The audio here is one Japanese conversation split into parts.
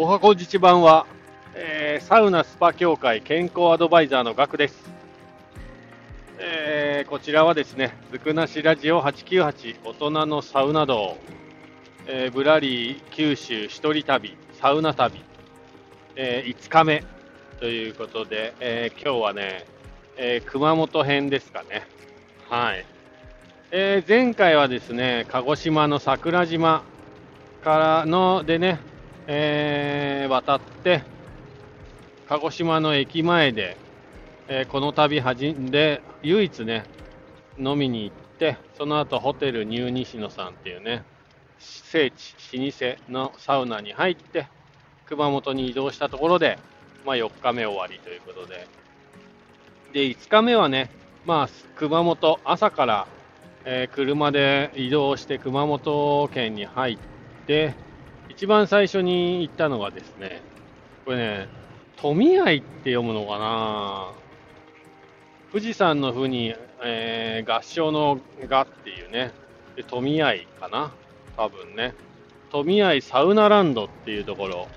おはこ自治版は、えー、サウナスパ協会健康アドバイザーのガクです。えー、こちらはですね、ずくなしラジオ898大人のサウナ道、えー、ぶらり九州一人旅、サウナ旅、えー、5日目ということで、えー、今日はね、え熊本編ですかね。はい。えー前回はですね、鹿児島の桜島からのでね、えー、渡って、鹿児島の駅前で、えー、この旅はじんで、唯一ね、飲みに行って、その後ホテルニュー西野さんっていうね、聖地、老舗のサウナに入って、熊本に移動したところで、まあ、4日目終わりということで、で、5日目はね、まあ、熊本、朝から、えー、車で移動して熊本県に入って、一番最初に行ったのがですね、これね、富合って読むのかな？富士山の風に、えー、合唱のがっていうね、で富合かな？多分ね。富合サウナランドっていうところ、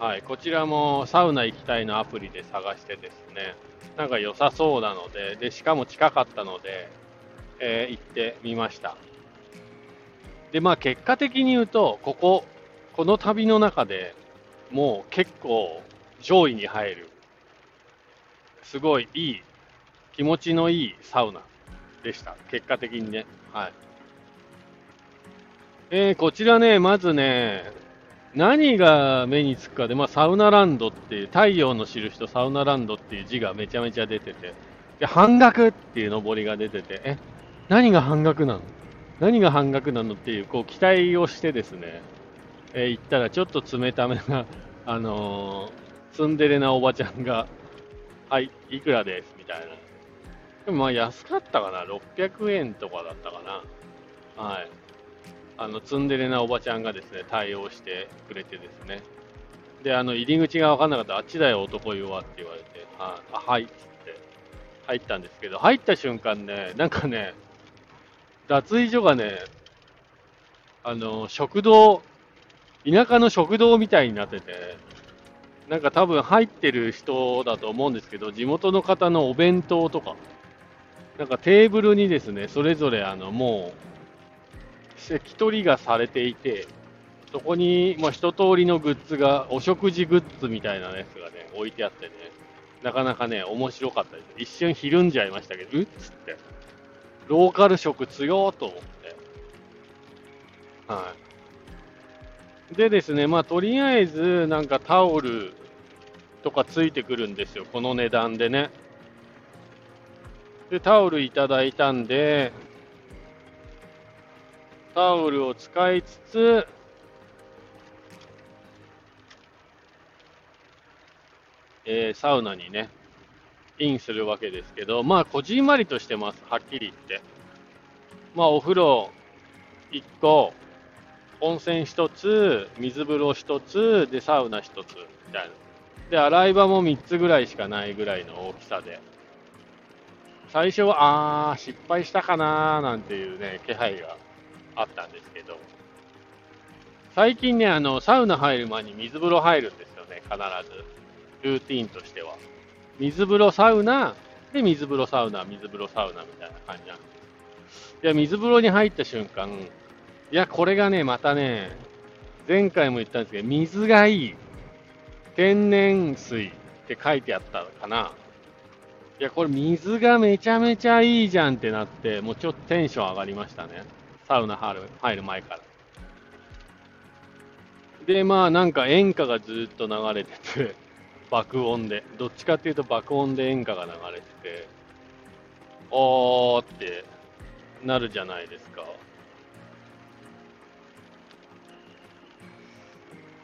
はい、こちらもサウナ行きたいのアプリで探してですね、なんか良さそうなので、で、しかも近かったので、えー、行ってみました。で、まあ結果的に言うと、ここ、この旅の中でもう結構上位に入る、すごいいい、気持ちのいいサウナでした。結果的にね。はい。えー、こちらね、まずね、何が目につくかで、まあ、サウナランドっていう、太陽の印とサウナランドっていう字がめちゃめちゃ出てて、で、半額っていう上りが出てて、え、何が半額なの？何が半額なのっていう、こう、期待をしてですね、え、行ったらちょっと冷ためな、あのー、ツンデレなおばちゃんが、はい、いくらですみたいな。でもまあ安かったかな、600円とかだったかな。はい。あの、ツンデレなおばちゃんがですね、対応してくれてですね。で、あの、入り口が分かんなかったら、あっちだよ、男湯はって言われて、あ、あはい、っつって入ったんですけど、入った瞬間ね、なんかね、脱衣所がね、あの、食堂、田舎の食堂みたいになってて、なんか多分入ってる人だと思うんですけど、地元の方のお弁当とか、なんかテーブルにですね、それぞれあのもう、関取りがされていて、そこに、まあ、一通りのグッズが、お食事グッズみたいなやつがね、置いてあってね、なかなかね、面白かったです。一瞬ひるんじゃいましたけど、うっつって、ローカル食強と思って、はい。でですね、まあ、とりあえず、なんかタオルとかついてくるんですよ、この値段でね。で、タオルいただいたんで、タオルを使いつつ、えー、サウナにね、インするわけですけど、まあ、こじんまりとしてます、はっきり言って。まあ、お風呂1個、温泉1つ、水風呂1つ、で、サウナ1つ、みたいな。で、洗い場も3つぐらいしかないぐらいの大きさで。最初は、あー、失敗したかなーなんていうね、気配があったんですけど、最近ね、あの、サウナ入る前に水風呂入るんですよね、必ず。ルーティンとしては。水風呂サウナ、で、水風呂サウナ、水風呂サウナみたいな感じなんです。いや、水風呂に入った瞬間、いや、これがね、またね、前回も言ったんですけど、水がいい。天然水って書いてあったかな。いや、これ水がめちゃめちゃいいじゃんってなって、もうちょっとテンション上がりましたね。サウナ入る入る前から。で、まあなんか演歌がずっと流れてて、爆音で。どっちかっていうと爆音で演歌が流れてて、おーってなるじゃないですか。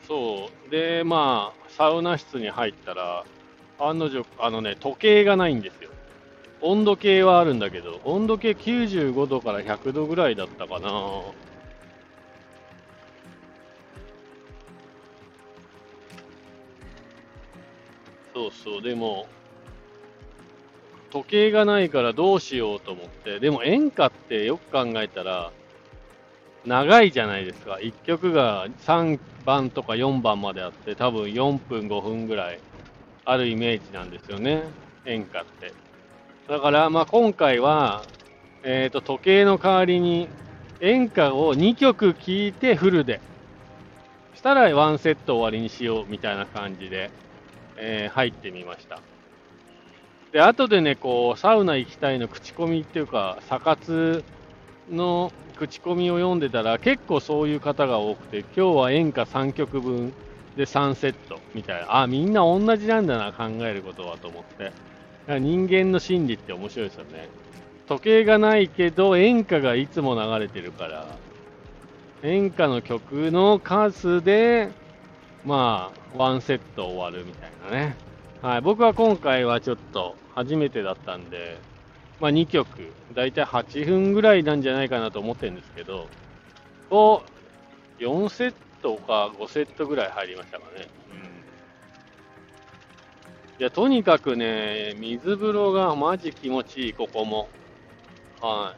そう。で、まあ、サウナ室に入ったら、案の定、あのね、時計がないんですよ。温度計はあるんだけど、温度計95度から100度ぐらいだったかな。そうそう、でも、時計がないからどうしようと思って、でも演歌ってよく考えたら、長いじゃないですか。1曲が3番とか4番まであって、多分4分、5分ぐらいあるイメージなんですよね。演歌って。だから、まあ、今回は、えっ、ー、と、時計の代わりに演歌を2曲聴いてフルで。したらワンセット終わりにしようみたいな感じで、えー、入ってみました。で、後でね、こう、サウナ行きたいの口コミっていうか、サ活の口コミを読んでたら、結構そういう方が多くて、今日は演歌3曲分で3セットみたいな、あ、みんな同じなんだな、考えることはと思って。人間の心理って面白いですよね。時計がないけど演歌がいつも流れてるから、演歌の曲の数で、まあ、ワンセット終わるみたいなね。はい、僕は今回はちょっと初めてだったんで、まあ、2曲、だいたい8分ぐらいなんじゃないかなと思ってるんですけど、を4セットか5セットぐらい入りましたかね。うんいや、とにかくね、水風呂がマジ気持ちいい、ここも。は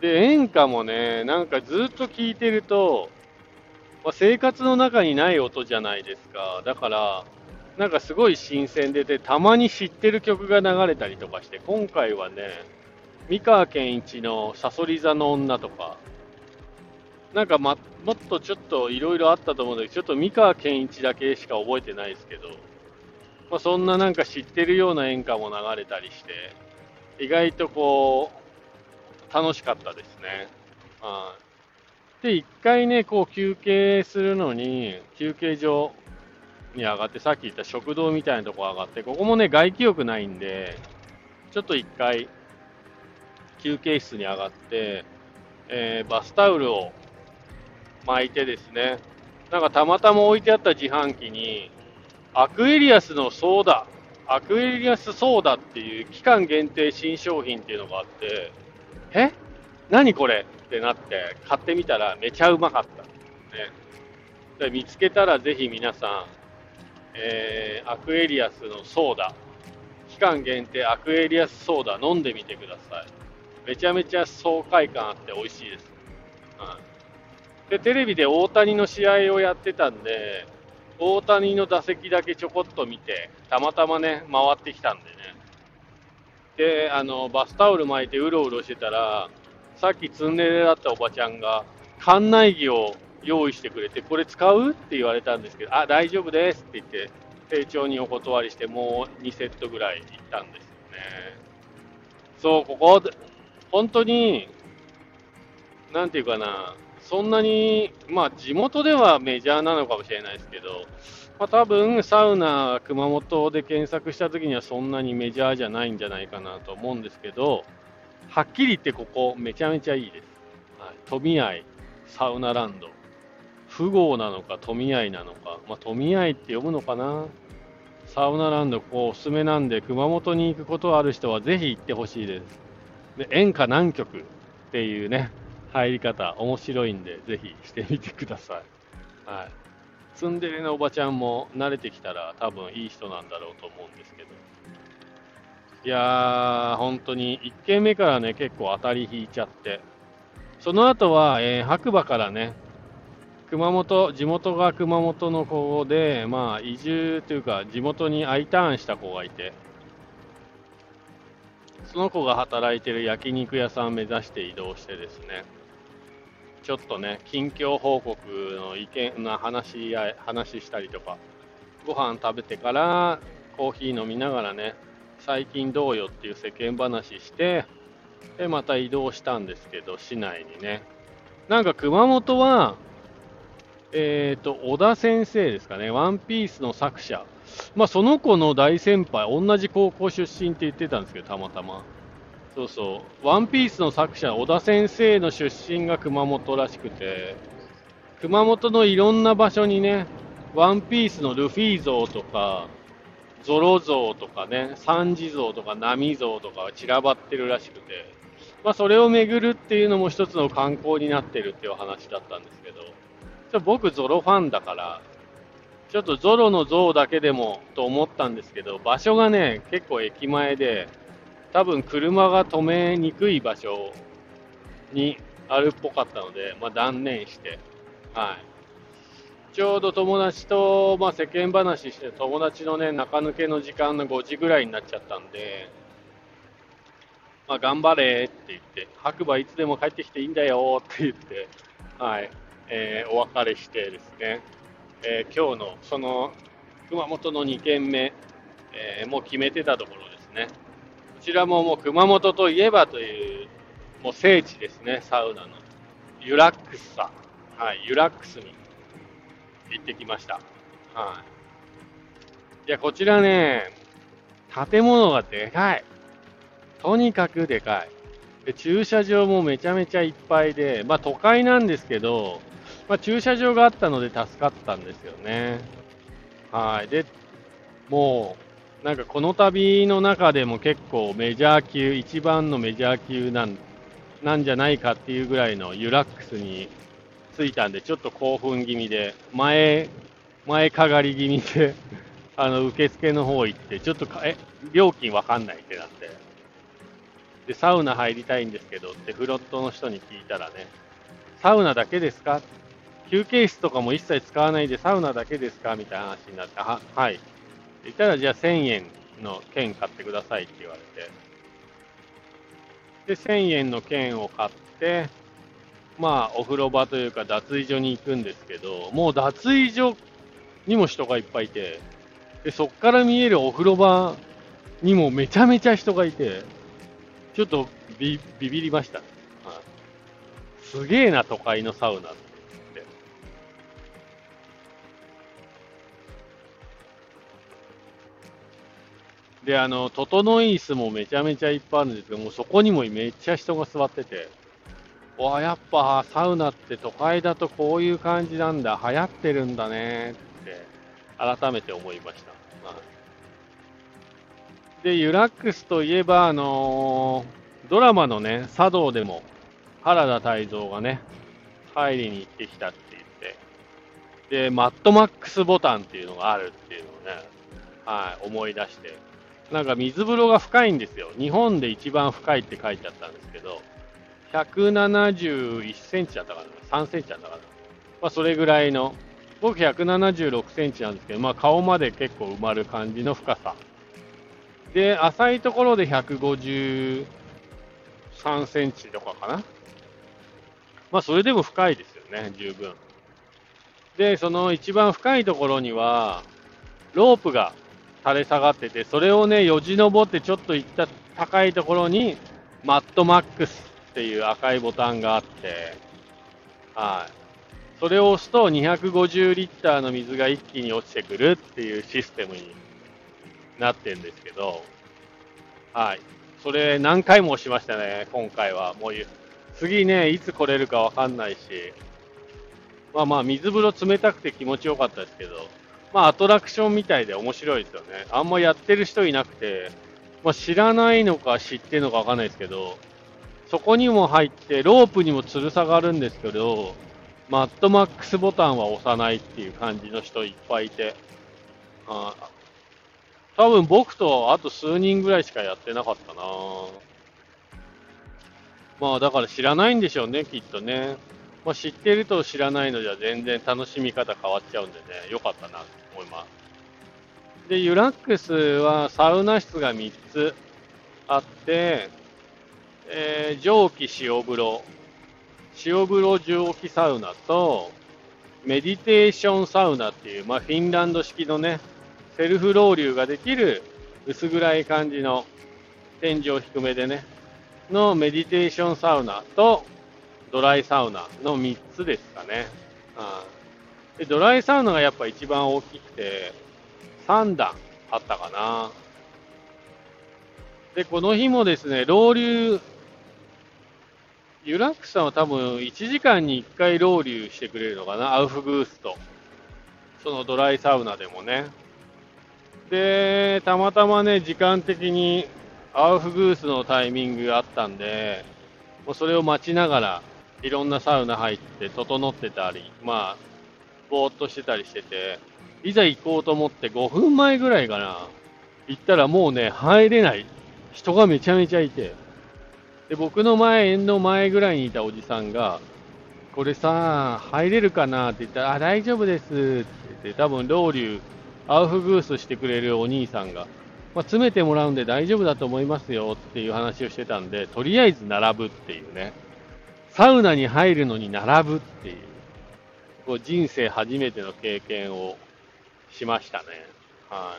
い。で、演歌もね、なんかずっと聴いてると、まあ、生活の中にない音じゃないですか。だから、なんかすごい新鮮でて、たまに知ってる曲が流れたりとかして、今回はね、三河健一のさそり座の女とか、なんか、ま、もっとちょっといろいろあったと思うんだけど、ちょっと三河健一だけしか覚えてないですけど、まあ、そんななんか知ってるような演歌も流れたりして、意外とこう、楽しかったですね。はい。で、一回ね、こう休憩するのに、休憩所に上がって、さっき言った食堂みたいなとこ上がって、ここもね、外気浴ないんで、ちょっと一回、休憩室に上がって、えー、バスタオルを巻いてですね、なんかたまたま置いてあった自販機に、アクエリアスのソーダ、アクエリアスソーダっていう期間限定新商品っていうのがあって、え？何これ？ってなって買ってみたらめちゃうまかった。ね、で見つけたらぜひ皆さん、えー、アクエリアスのソーダ、期間限定アクエリアスソーダ飲んでみてください。めちゃめちゃ爽快感あって美味しいです。うん、で、テレビで大谷の試合をやってたんで、大谷の打席だけちょこっと見て、たまたまね、回ってきたんでね。で、あの、バスタオル巻いてうろうろしてたら、さっきツンデレだったおばちゃんが、館内着を用意してくれて、これ使う？って言われたんですけど、あ、大丈夫ですって言って、丁重にお断りして、もう2セットぐらい行ったんですよね。そう、ここ、本当に、なんていうかな、そんなに、まあ、地元ではメジャーなのかもしれないですけど、まあ、多分サウナ熊本で検索した時にはそんなにメジャーじゃないんじゃないかなと思うんですけど、はっきり言ってここめちゃめちゃいいです。はい、富合サウナランド。富豪なのか富合なのか、まあ、富合って読むのかな。サウナランド、ここおすすめなんで、熊本に行くことある人はぜひ行ってほしいです。で、演歌南極っていうね、入り方、面白いんで、ぜひしてみてください。はい。ツンデレのおばちゃんも慣れてきたら多分いい人なんだろうと思うんですけど。いやー、本当に1軒目からね、結構当たり引いちゃって。その後は、えー、白馬からね、熊本、地元が熊本の子で、まあ、移住というか、地元に I ターンした子がいて、その子が働いてる焼肉屋さん目指して移動してですね、ちょっとね、近況報告の意見な話や、話したりとか、ご飯食べてからコーヒー飲みながらね、最近どうよっていう世間話して、で、また移動したんですけど、市内にね。なんか熊本は、えっ、ー、と、小田先生ですかね、ワンピースの作者。まあ、その子の大先輩、同じ高校出身って言ってたんですけど、たまたま。そうそう、ワンピースの作者、小田先生の出身が熊本らしくて、熊本のいろんな場所にね、ワンピースのルフィ像とか、ゾロ像とかね、サンジ像とか波像とかが散らばってるらしくて、まあ、それを巡るっていうのも一つの観光になってるっていう話だったんですけど、ちょ僕ゾロファンだから、ちょっとゾロの像だけでもと思ったんですけど、場所がね、結構駅前で、多分車が止めにくい場所にあるっぽかったので、まあ、断念して、はい。ちょうど友達と、まあ、世間話して、友達のね、中抜けの時間の5時ぐらいになっちゃったんで、まあ、頑張れって言って、白馬いつでも帰ってきていいんだよって言って、はい、えー、お別れしてですね、えー、今日のその熊本の2軒目、えー、もう決めてたところですね。こちらももう熊本といえばというもう聖地ですね、サウナの。ユラックスさ、はい、ユラックスに行ってきました。はい。いや、こちらね、建物がでかい。とにかくでかい。で駐車場もめちゃめちゃいっぱいで、まあ都会なんですけど、まあ、駐車場があったので助かったんですよね。はい。で、もう、なんかこの旅の中でも結構メジャー級、一番のメジャー級なんなんじゃないかっていうぐらいのユラックスに着いたんで、ちょっと興奮気味で、前、前かがり気味で あの、受付の方行って、ちょっとかえ、料金わかんないってなって。で、サウナ入りたいんですけどってフロントの人に聞いたらね、サウナだけですか？休憩室とかも一切使わないでサウナだけですか？みたいな話になって、は、はい。言ったらじゃあ1000円の券買ってくださいって言われて、で、1000円の券を買って、まあ、お風呂場というか脱衣所に行くんですけど、もう脱衣所にも人がいっぱいいて、で、そっから見えるお風呂場にもめちゃめちゃ人がいて、ちょっとビビりました、はい。すげえな、都会のサウナで、あの、整い椅子もめちゃめちゃいっぱいあるんですけど、もうそこにもめっちゃ人が座ってて、わ、やっぱサウナって都会だとこういう感じなんだ、流行ってるんだね。って、改めて思いました。はい、で、ユラックスといえば、あのー、ドラマのね、茶道でも原田泰造がね、入りに行ってきたって言って、で、マットマックスボタンっていうのがあるっていうのをね、はい、思い出して、なんか水風呂が深いんですよ。日本で一番深いって書いてあったんですけど、171センチだったかな ?3 センチだったかな？まあそれぐらいの、僕176センチなんですけど、まあ顔まで結構埋まる感じの深さ。で、浅いところで153センチとかかな？まあそれでも深いですよね、十分。で、その一番深いところには、ロープが垂れ下がってて、それをね、よじ登ってちょっと行った高いところに、マットマックスっていう赤いボタンがあって、はい。それを押すと250リッターの水が一気に落ちてくるっていうシステムになってるんですけど、はい。それ何回も押しましたね、今回は。もう次ね、いつ来れるかわかんないし、まあまあ水風呂冷たくて気持ちよかったですけど、まあ、アトラクションみたいで面白いですよね。あんまやってる人いなくて、まあ、知らないのか知ってるのかわかんないですけど、そこにも入って、ロープにも吊る下がるんですけど、マットマックスボタンは押さないっていう感じの人いっぱいいて、あ多分僕とあと数人ぐらいしかやってなかったなまあだから知らないんでしょうね、きっとね。まあ、知ってると知らないのじゃ全然楽しみ方変わっちゃうんでね、よかったな思います。で、ユラックスはサウナ室が3つあって、えー、蒸気塩風呂、塩風呂蒸気サウナと、メディテーションサウナっていう、まあ、フィンランド式のね、セルフロウリュができる薄暗い感じの天井低めでね、のメディテーションサウナと、ドライサウナの3つですかね。うんでドライサウナがやっぱ一番大きくて、3段あったかな。で、この日もですね、ロウリュユラックさんは多分1時間に1回ロウリュしてくれるのかな、アウフグースと。そのドライサウナでもね。で、たまたまね、時間的にアウフグースのタイミングがあったんで、もうそれを待ちながらいろんなサウナ入って整ってたり、まあ、ぼーっとしてたりしてて、いざ行こうと思って5分前ぐらいかな、行ったらもうね、入れない。人がめちゃめちゃいて、で、僕の前縁の前ぐらいにいたおじさんが、これさ、入れるかなって言ったら、あ、大丈夫ですって言って、多分、ロウリュウ、アウフグースしてくれるお兄さんが、まあ、詰めてもらうんで大丈夫だと思いますよっていう話をしてたんで、とりあえず並ぶっていうね。サウナに入るのに並ぶっていう、こう人生初めての経験をしましたね。は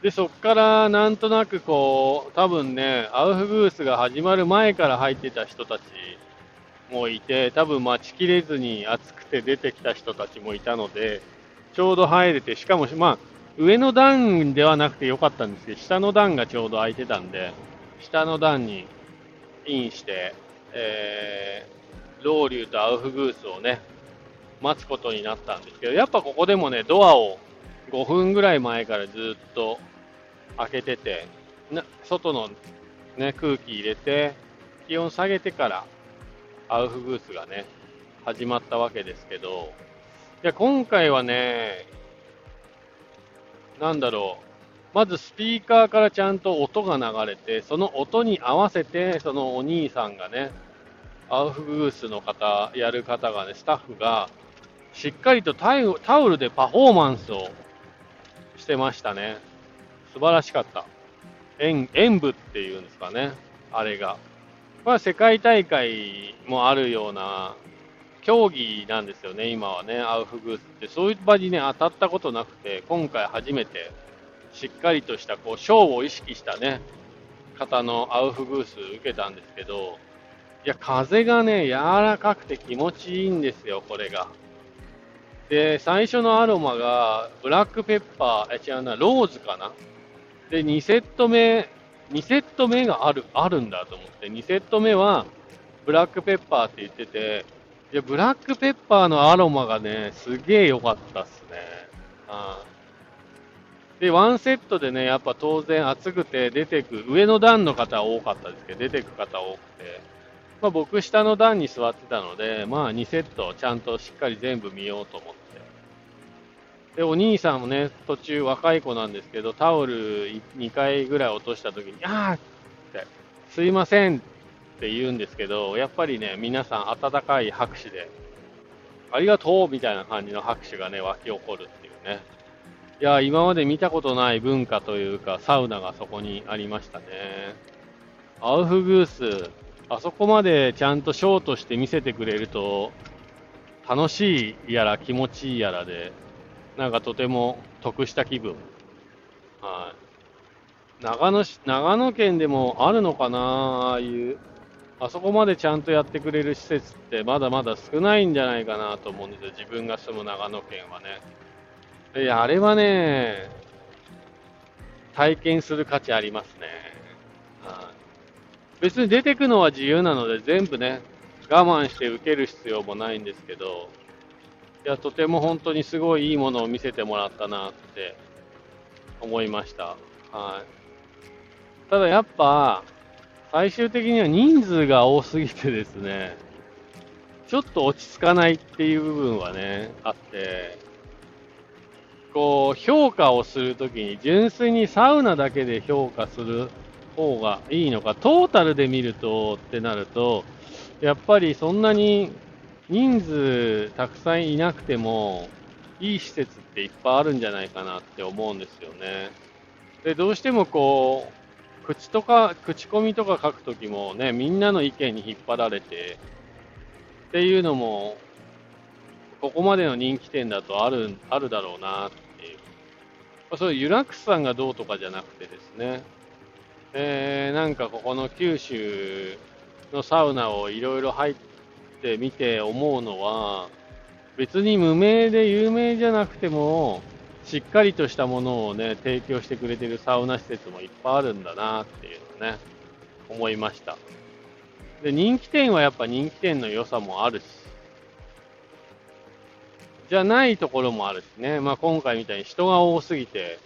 い。で、そっからなんとなくこう、多分ね、アウフグースが始まる前から入ってた人たちもいて、多分待ちきれずに暑くて出てきた人たちもいたので、ちょうど入れて、しかも、まあ、上の段ではなくてよかったんですけど、下の段がちょうど空いてたんで、下の段にインして、えー、ロウリュとアウフグースをね、待つことになったんですけど、やっぱここでもね、ドアを5分ぐらい前からずっと開けてて、な外の、ね、空気入れて、気温下げてからアウフグースがね、始まったわけですけど、いや、今回はね、なんだろう。まずスピーカーからちゃんと音が流れて、その音に合わせて、そのお兄さんがね、アウフグースの方、やる方がね、スタッフが、しっかりとタタオルでパフォーマンスをしてましたね。素晴らしかった。演演舞っていうんですかね、あれが。これは世界大会もあるような競技なんですよね、今はね、アウフグースって。そういう場にね、当たったことなくて、今回初めて、しっかりとした、こう、ショーを意識したね、方のアウフグース受けたんですけど、いや、風がね、柔らかくて気持ちいいんですよ、これが。で、最初のアロマが、ブラックペッパー、え、違うな、ローズかなで、2セット目、2セット目がある、あるんだと思って、2セット目は、ブラックペッパーって言ってて、いや、ブラックペッパーのアロマがね、すげえ良かったっすね。で、ワンセットでね、やっぱ当然暑くて出てく、上の段の方は多かったですけど、出てく方多くて、まあ僕下の段に座ってたので、まあ2セットちゃんとしっかり全部見ようと思って。で、お兄さんもね、途中若い子なんですけど、タオル2回ぐらい落とした時に、あーって、すいませんって言うんですけど、やっぱりね、皆さん温かい拍手で、ありがとうみたいな感じの拍手がね、湧き起こるっていうね。いや、今まで見たことない文化というか、サウナがそこにありましたね。アウフグース、あそこまでちゃんとショーとして見せてくれると、楽しいやら気持ちいいやらで、なんかとても得した気分。はい。長野市、長野県でもあるのかなああいうあそこまでちゃんとやってくれる施設ってまだまだ少ないんじゃないかなと思うんですよ。自分が住む長野県はね。いや、あれはね、体験する価値ありますね。別に出てくのは自由なので全部ね、我慢して受ける必要もないんですけど、いや、とても本当にすごいいいものを見せてもらったなって思いました。はい。ただやっぱ、最終的には人数が多すぎてですね、ちょっと落ち着かないっていう部分はね、あって、こう、評価をするときに純粋にサウナだけで評価する方がいいのか、トータルで見るとってなると、やっぱりそんなに人数たくさんいなくても、いい施設っていっぱいあるんじゃないかなって思うんですよね。で、どうしてもこう、口とか、口コミとか書くときもね、みんなの意見に引っ張られて、っていうのも、ここまでの人気店だとある、あるだろうなっていう。そういうユラックスさんがどうとかじゃなくてですね、えー、なんかここの九州のサウナをいろいろ入ってみて思うのは、別に無名で有名じゃなくても、しっかりとしたものをね、提供してくれてるサウナ施設もいっぱいあるんだなっていうのね、思いました。で、人気店はやっぱ人気店の良さもあるし、じゃないところもあるしね、まあ今回みたいに人が多すぎて、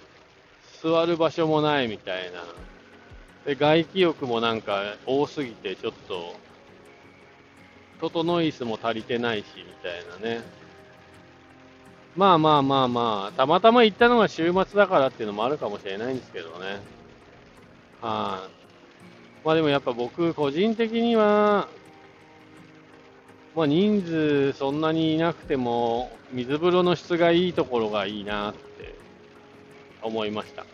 座る場所もないみたいな。で、外気浴もなんか多すぎて、ちょっと、整い椅子も足りてないし、みたいなね。まあまあまあまあ、たまたま行ったのが週末だからっていうのもあるかもしれないんですけどね。はい。まあでもやっぱ僕、個人的には、まあ人数そんなにいなくても、水風呂の質がいいところがいいなって思いました。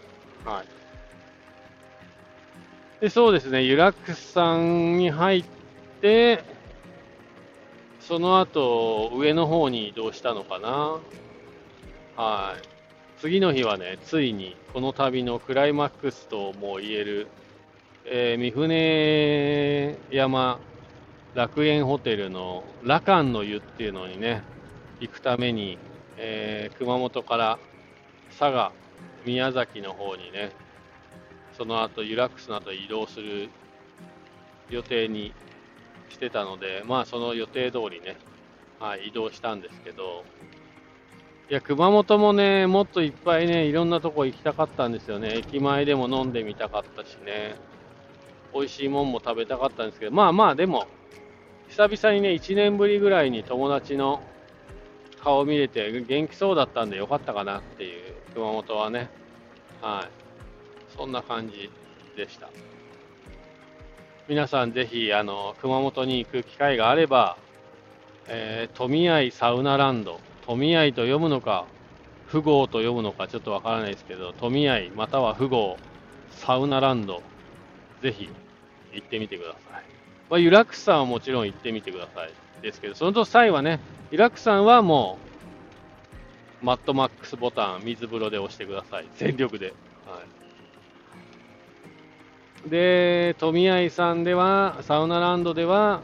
はい。で、そうですね、ユラックスさんに入って、その後、上の方に移動したのかな。はい。次の日はね、ついにこの旅のクライマックスとも言える、えー、三船山楽園ホテルの羅漢の湯っていうのにね、行くために、えー、熊本から佐賀、宮崎の方にね、その後ユラックスの後移動する予定にしてたので、まあその予定通りね、はい、移動したんですけど、いや、熊本もね、もっといっぱいね、いろんなとこ行きたかったんですよね。駅前でも飲んでみたかったしね、美味しいもんも食べたかったんですけど、まあまあでも、久々にね、1年ぶりぐらいに友達の顔見れて元気そうだったんでよかったかなっていう、熊本はね。はい。そんな感じでした。皆さんぜひ、あの、熊本に行く機会があれば、えー、富合サウナランド、富合と読むのか、富豪と読むのかちょっとわからないですけど、富合または富豪サウナランド、ぜひ行ってみてください。まあ、ユラクさんはもちろん行ってみてください。ですけど、その際はね、ユラクさんはもう、マットマックスボタン、水風呂で押してください。全力で。で、富合さんでは、サウナランドでは、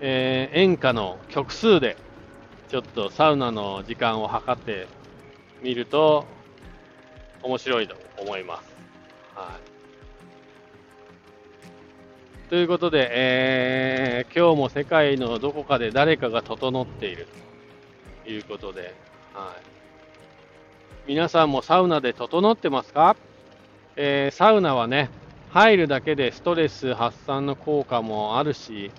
えー、演歌の曲数で、ちょっとサウナの時間を測ってみると、面白いと思います。はい。ということで、えー、今日も世界のどこかで誰かが整っているということで、はい、皆さんもサウナで整ってますか、えー、サウナはね、入るだけでストレス発散の効果もあるし、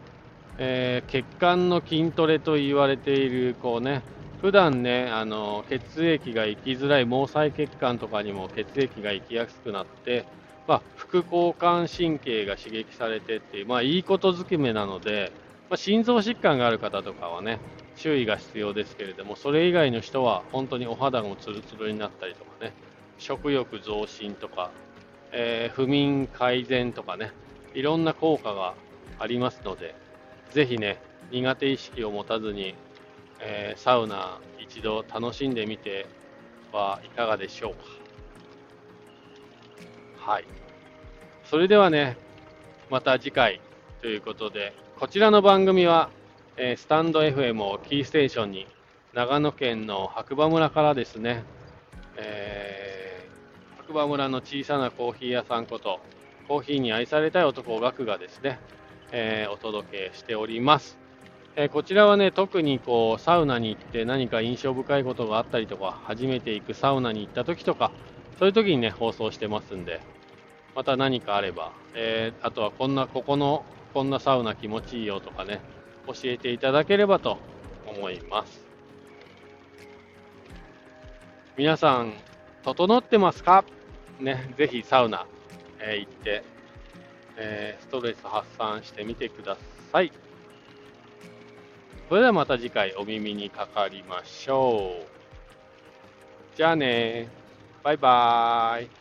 えー、血管の筋トレと言われている、こうね、普段ね、あの血液が行きづらい毛細血管とかにも血液が行きやすくなって、まあ、副交感神経が刺激されてっていう、まあ、いいことずくめなので、まあ、心臓疾患がある方とかはね、注意が必要ですけれども、それ以外の人は本当にお肌もツルツルになったりとかね、食欲増進とか、えー、不眠改善とかね、いろんな効果がありますので、ぜひね、苦手意識を持たずに、えー、サウナ一度楽しんでみてはいかがでしょうか。はい。それではね、また次回ということで、こちらの番組は、えー、スタンド FM をキーステーションに、長野県の白馬村からですね、えー、白馬村の小さなコーヒー屋さんこと、コーヒーに愛されたい男、ガクがですね、えー、お届けしております。えー、こちらはね、特にこうサウナに行って何か印象深いことがあったりとか、初めて行くサウナに行った時とか、そういう時にね、放送してますんで、また何かあれば、えー、あとはこんな、ここの、こんなサウナ気持ちいいよとかね、教えていただければと思います。皆さん、整ってますか？ね、ぜひサウナ、えー、行って、えー、ストレス発散してみてください。それではまた次回お耳にかかりましょう。じゃあねバイバーイ。